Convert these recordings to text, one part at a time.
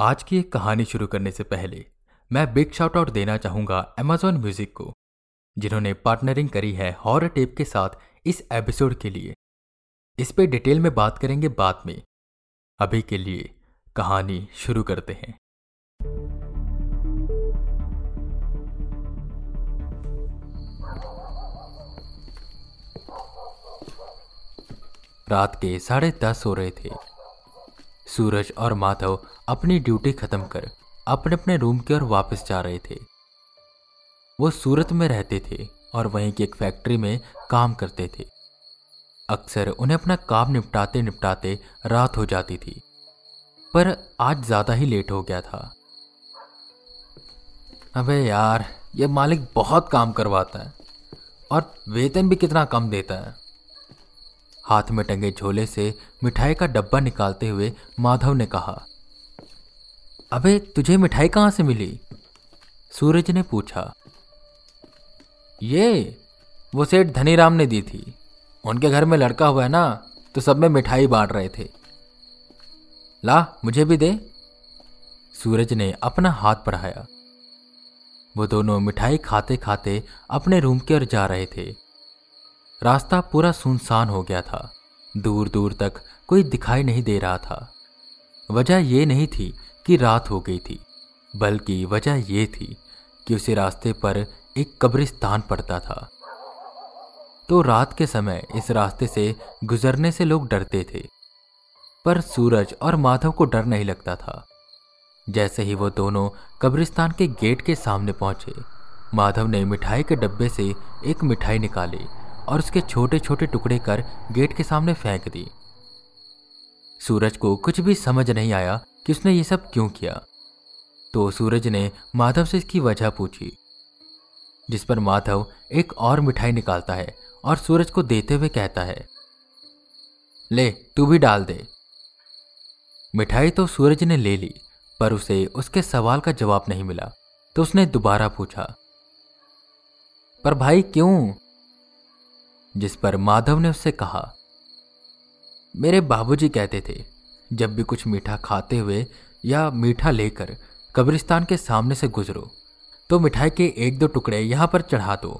आज की एक कहानी शुरू करने से पहले, मैं बिग शाउट आउट देना चाहूँगा अमेजॉन म्यूज़िक को, जिन्होंने पार्टनरिंग करी है हॉर टेप के साथ इस एपिसोड के लिए। इस पे डिटेल में बात करेंगे बाद में। अभी के लिए कहानी शुरू करते हैं। रात के साढ़े दस हो रहे थे। सूरज और माधव अपनी ड्यूटी खत्म कर अपने अपने रूम की ओर वापस जा रहे थे। वो सूरत में रहते थे और वहीं की एक फैक्ट्री में काम करते थे। अक्सर उन्हें अपना काम निपटाते निपटाते रात हो जाती थी, पर आज ज़्यादा ही लेट हो गया था। अबे यार, ये मालिक बहुत काम करवाता है और वेतन भी कितना कम देता है। हाथ में टंगे झोले से मिठाई का डब्बा निकालते हुए माधव ने कहा, अबे, तुझे मिठाई कहाँ से मिली? सूरज ने पूछा, ये, वो सेठ धनीराम ने दी थी। उनके घर में लड़का हुआ है ना तो सब में मिठाई बांट रहे थे। ला, मुझे भी दे। सूरज ने अपना हाथ बढ़ाया। वो दोनों मिठाई खाते खाते अपने रूम की ओर जा रहे थे। रास्ता पूरा सुनसान हो गया था। दूर दूर तक कोई दिखाई नहीं दे रहा था। वजह यह नहीं थी कि रात हो गई थी, बल्कि वजह यह थी कि उसी रास्ते पर एक कब्रिस्तान पड़ता था। तो रात के समय इस रास्ते से गुजरने से लोग डरते थे, पर सूरज और माधव को डर नहीं लगता था। जैसे ही वो दोनों कब्रिस्तान के गेट के सामने पहुँचे, माधव ने मिठाई के डब्बे से एक मिठाई निकाली। और उसके छोटे छोटे टुकड़े कर गेट के सामने फेंक दी। सूरज को कुछ भी समझ नहीं आया कि उसने ये सब क्यों किया। तो सूरज ने माधव से इसकी वजह पूछी, जिस पर माधव एक और मिठाई निकालता है और सूरज को देते हुए कहता है, ले, तू भी डाल दे। मिठाई तो सूरज ने ले ली, पर उसे उसके सवाल का जवाब नहीं मिला। तो उसने दोबारा पूछा, पर भाई क्यों? जिस पर माधव ने उससे कहा, मेरे बाबूजी कहते थे, जब भी कुछ मीठा खाते हुए या मीठा लेकर कब्रिस्तान के सामने से गुजरो तो मिठाई के एक दो टुकड़े यहाँ पर चढ़ा दो,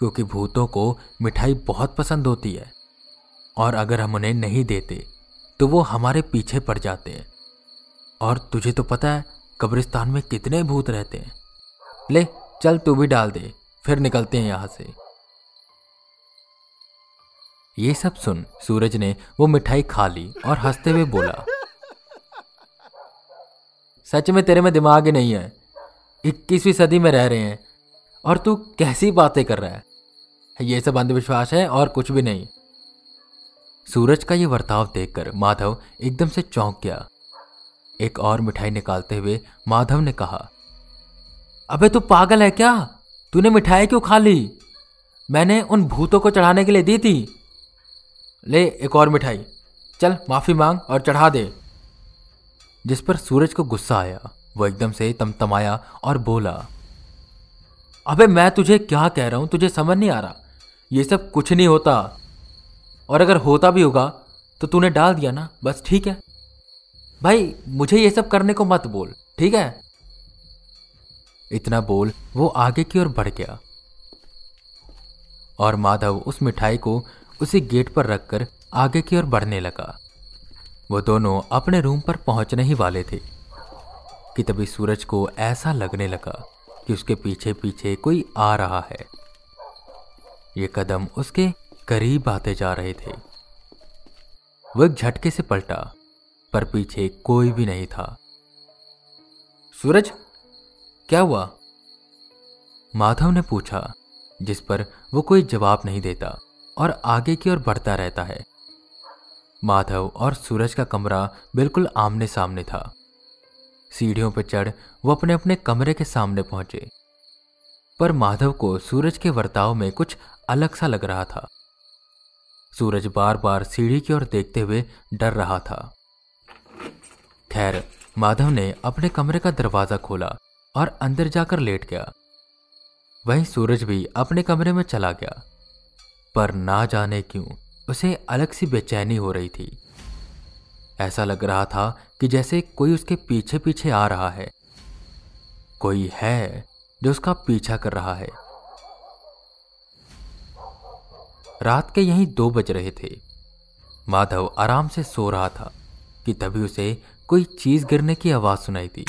क्योंकि भूतों को मिठाई बहुत पसंद होती है। और अगर हम उन्हें नहीं देते तो वो हमारे पीछे पड़ जाते हैं। और तुझे तो पता है, कब्रिस्तान में कितने भूत रहते हैं। ले, चल तू भी डाल दे, फिर निकलते हैं यहाँ से। ये सब सुन सूरज ने वो मिठाई खा ली और हँसते हुए बोला, सच में तेरे में दिमाग ही नहीं है। इक्कीसवीं सदी में रह रहे हैं और तू कैसी बातें कर रहा है? ये सब अंधविश्वास है और कुछ भी नहीं। सूरज का ये वर्ताव देखकर माधव एकदम से चौंक गया। एक और मिठाई निकालते हुए माधव ने कहा, अबे तू पागल है क्या? तूने मिठाई क्यों खा ली? मैंने उन भूतों को चढ़ाने के लिए दी थी। ले एक और मिठाई। चल, माफ़ी मांग और चढ़ा दे। जिस पर सूरज को गुस्सा आया, वो एकदम से तमतमाया और बोला, अबे, मैं तुझे क्या कह रहा हूँ? तुझे समझ नहीं आ रहा। ये सब कुछ नहीं होता। और अगर होता भी होगा तो तूने डाल दिया ना? बस ठीक है। भाई, मुझे ये सब करने को मत बोल, ठीक है? इतना बोल, वो आगे की ओर बढ़ गया। और माधव उस मिठाई को उसे गेट पर रखकर आगे की ओर बढ़ने लगा। वो दोनों अपने रूम पर पहुँचने ही वाले थे, कि तभी सूरज को ऐसा लगने लगा कि उसके पीछे पीछे कोई आ रहा है। ये कदम उसके करीब आते जा रहे थे। वो एक झटके से पलटा, पर पीछे कोई भी नहीं था। सूरज, क्या हुआ? माधव ने पूछा, जिस पर वो कोई जवाब नहीं देता। और आगे की ओर बढ़ता रहता है। माधव और सूरज का कमरा बिल्कुल आमने सामने था। सीढ़ियों पर चढ़ वो अपने अपने कमरे के सामने पहुँचे। पर माधव को सूरज के वर्ताव में कुछ अलग सा लग रहा था। सूरज बार बार सीढ़ी की ओर देखते हुए डर रहा था। खैर, माधव ने अपने कमरे का दरवाज़ा खोला और अंदर जाकर लेट गया। वहीं सूरज भी अपने कमरे में चला गया। पर ना जाने क्यों उसे अलग सी बेचैनी हो रही थी। ऐसा लग रहा था कि जैसे कोई उसके पीछे पीछे आ रहा है। कोई है जो उसका पीछा कर रहा है। रात के यही दो बज रहे थे। माधव आराम से सो रहा था कि तभी उसे कोई चीज़ गिरने की आवाज़ सुनाई दी।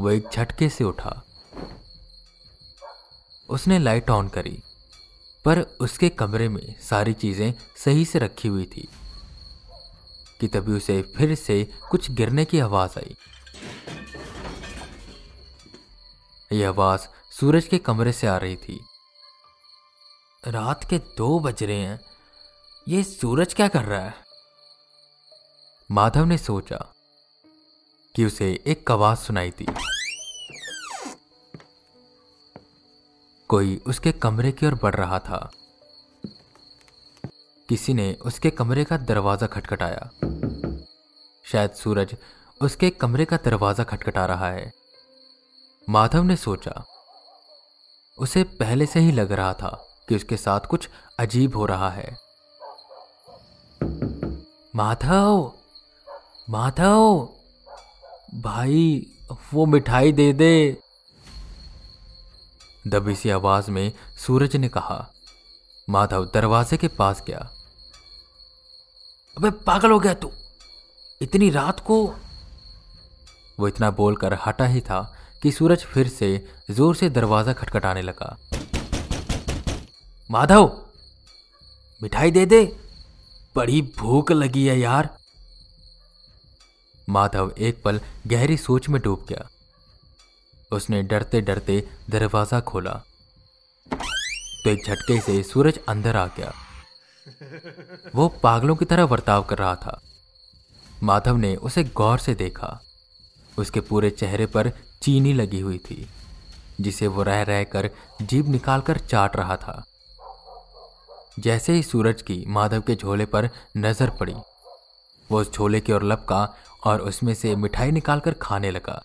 वो एक झटके से उठा। उसने लाइट ऑन करी, पर उसके कमरे में सारी चीज़ें सही से रखी हुई थी, कि तभी उसे फिर से कुछ गिरने की आवाज़ आई। यह आवाज़ सूरज के कमरे से आ रही थी। रात के दो बज रहे हैं। ये सूरज क्या कर रहा है? माधव ने सोचा कि उसे एक आवाज़ सुनाई थी कोई उसके कमरे की ओर बढ़ रहा था। किसी ने उसके कमरे का दरवाज़ा खटखटाया। शायद सूरज उसके कमरे का दरवाज़ा खटखटा रहा है। माधव ने सोचा, उसे पहले से ही लग रहा था कि उसके साथ कुछ अजीब हो रहा है। माधव माधव, भाई, वो मिठाई दे दे। दबी सी आवाज़ में सूरज ने कहा, माधव दरवाजे के पास गया। अबे पागल हो गया तू। इतनी रात को? वो इतना बोलकर हटा ही था कि सूरज फिर से ज़ोर से दरवाज़ा खटखटाने लगा। माधव, मिठाई दे दे। बड़ी भूख लगी है यार माधव एक पल गहरी सोच में डूब गया। उसने डरते डरते दरवाज़ा खोला। तो एक झटके से सूरज अंदर आ गया। वो पागलों की तरह बर्ताव कर रहा था। माधव ने उसे गौर से देखा। उसके पूरे चेहरे पर चीनी लगी हुई थी, जिसे वो रह रहकर जीभ निकालकर चाट रहा था। जैसे ही सूरज की माधव के झोले पर नज़र पड़ी, वो उस झोले की ओर लपका और उसमें से मिठाई निकालकर खाने लगा।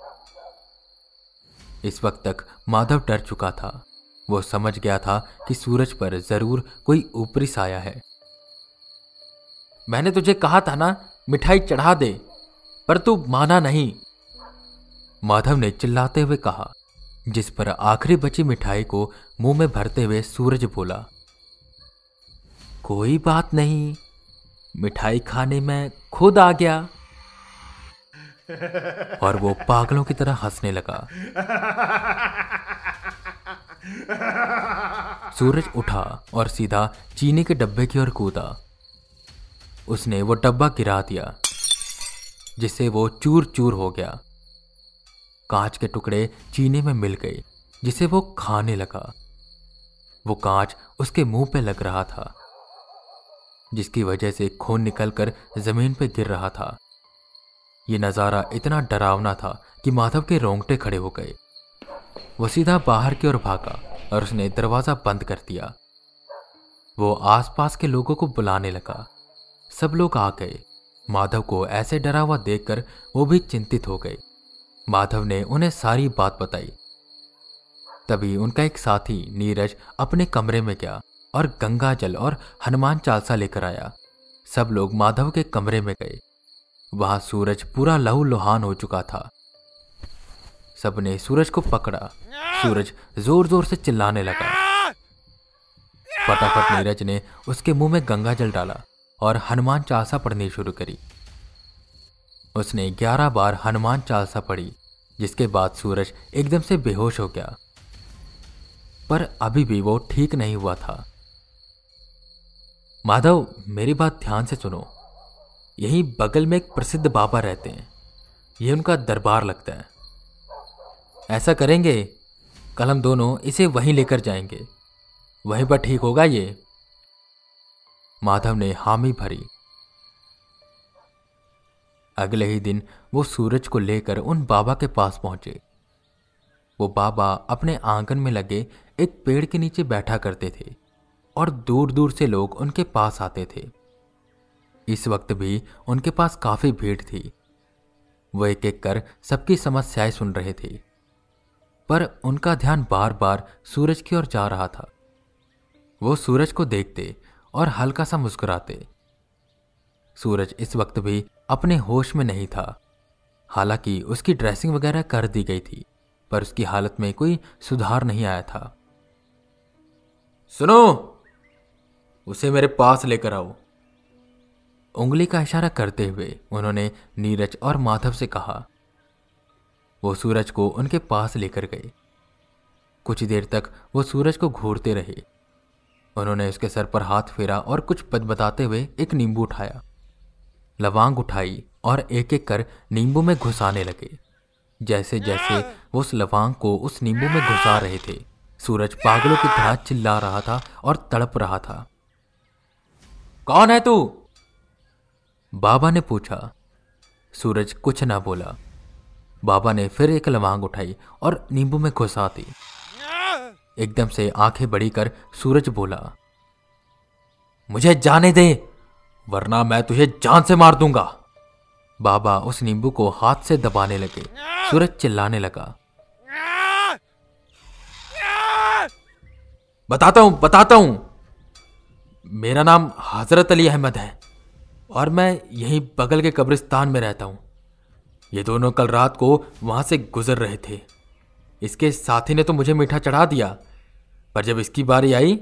इस वक्त तक माधव डर चुका था। वो समझ गया था कि सूरज पर ज़रूर कोई ऊपरी साया है। मैंने तुझे कहा था ना, मिठाई चढ़ा दे, पर तू माना नहीं। माधव ने चिल्लाते हुए कहा, जिस पर आखिरी बची मिठाई को मुँह में भरते हुए सूरज बोला, कोई बात नहीं, मिठाई खाने में खुद आ गया। और वो पागलों की तरह हंसने लगा। सूरज उठा और सीधा चीनी के डब्बे की ओर कूदा। उसने वो डब्बा गिरा दिया, जिससे वो चूर चूर हो गया। कांच के टुकड़े चीनी में मिल गए, जिसे वो खाने लगा। वो कांच उसके मुँह पे लग रहा था, जिसकी वजह से खून निकलकर ज़मीन पे गिर रहा था। ये नज़ारा इतना डरावना था कि माधव के रोंगटे खड़े हो गए। वो सीधा बाहर की ओर भागा और उसने दरवाज़ा बंद कर दिया। वो आसपास के लोगों को बुलाने लगा। सब लोग आ गए। माधव को ऐसे डरा हुआ देखकर वो भी चिंतित हो गए। माधव ने उन्हें सारी बात बताई। तभी उनका एक साथी नीरज अपने कमरे में गया और गंगा जल और हनुमान चालसा लेकर आया। सब लोग माधव के कमरे में गए। वहाँ सूरज पूरा लहू लोहान हो चुका था। सबने सूरज को पकड़ा। सूरज ज़ोर ज़ोर से चिल्लाने लगा। फटाफट नीरज ने उसके मुँह में गंगा जल डाला और हनुमान चालसा पढ़नी शुरू करी। उसने ग्यारह बार हनुमान चालसा पढ़ी, जिसके बाद सूरज एकदम से बेहोश हो गया। पर अभी भी वो ठीक नहीं हुआ था। माधव, मेरी बात ध्यान से सुनो। यही बगल में एक प्रसिद्ध बाबा रहते हैं। यह उनका दरबार लगता है। ऐसा करेंगे, कल हम दोनों इसे वहीं लेकर जाएँगे। वहीं पर ठीक होगा ये? माधव ने हामी भरी। अगले ही दिन वो सूरज को लेकर उन बाबा के पास पहुँचे। वो बाबा अपने आँगन में लगे एक पेड़ के नीचे बैठा करते थे और दूर दूर से लोग उनके पास आते थे। इस वक्त भी उनके पास काफ़ी भीड़ थी। वो एक एक कर सबकी समस्याएँ सुन रहे थे। पर उनका ध्यान बार बार सूरज की ओर जा रहा था। वो सूरज को देखते और हल्का सा मुस्कुराते। सूरज इस वक्त भी अपने होश में नहीं था। हालाँकि उसकी ड्रेसिंग वगैरह कर दी गई थी, पर उसकी हालत में कोई सुधार नहीं आया था। सुनो, उसे मेरे पास लेकर आओ। उंगली का इशारा करते हुए उन्होंने नीरज और माधव से कहा। वो सूरज को उनके पास लेकर गए। कुछ देर तक वो सूरज को घूरते रहे। उन्होंने उसके सर पर हाथ फेरा और कुछ पद बताते हुए एक नींबू उठाया। लवांग उठाई और एक एक कर नींबू में घुसाने लगे। जैसे जैसे वो उस लवांग को उस नींबू में घुसा रहे थे, सूरज पागलों की तरह चिल्ला रहा था और तड़प रहा था। कौन है तू? बाबा ने पूछा। सूरज कुछ ना बोला। बाबा ने फिर एक लवांग उठाई और नींबू में घुसा दी। एकदम से आँखें बड़ी कर सूरज बोला, मुझे जाने दे, वरना मैं तुझे जान से मार दूँगा। बाबा उस नींबू को हाथ से दबाने लगे। सूरज चिल्लाने लगा, बताता हूँ बताता हूँ। मेरा नाम हज़रत अली अहमद है। और मैं यहीं बगल के कब्रिस्तान में रहता हूँ। ये दोनों कल रात को वहाँ से गुजर रहे थे। इसके साथी ने तो मुझे मीठा चढ़ा दिया, पर जब इसकी बारी आई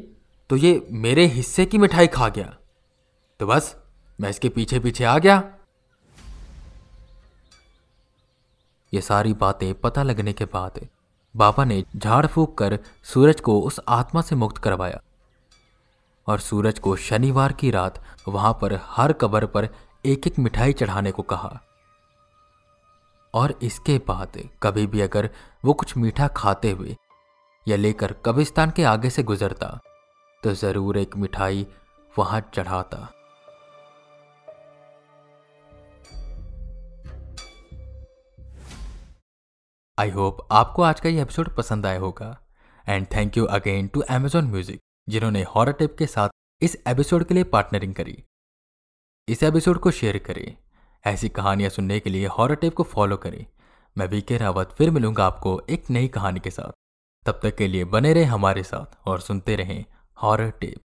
तो ये मेरे हिस्से की मिठाई खा गया। तो बस, मैं इसके पीछे पीछे आ गया। ये सारी बातें पता लगने के बाद बाबा ने झाड़ फूक कर सूरज को उस आत्मा से मुक्त करवाया। और सूरज को शनिवार की रात वहाँ पर हर कबर पर एक एक मिठाई चढ़ाने को कहा। और इसके बाद कभी भी अगर वो कुछ मीठा खाते हुए या लेकर कब्रिस्तान के आगे से गुजरता तो ज़रूर एक मिठाई वहाँ चढ़ाता। आई होप आपको आज का ये एपिसोड पसंद आया होगा। And thank you again to Amazon Music जिन्होंने हॉरर टिप के साथ इस एपिसोड के लिए पार्टनरिंग करी। इस एपिसोड को शेयर करें। ऐसी कहानियाँ सुनने के लिए हॉरर टिप को फॉलो करें। मैं वीके रावत फिर मिलूँगा आपको एक नई कहानी के साथ। तब तक के लिए बने रहें हमारे साथ और सुनते रहें हॉरर टेप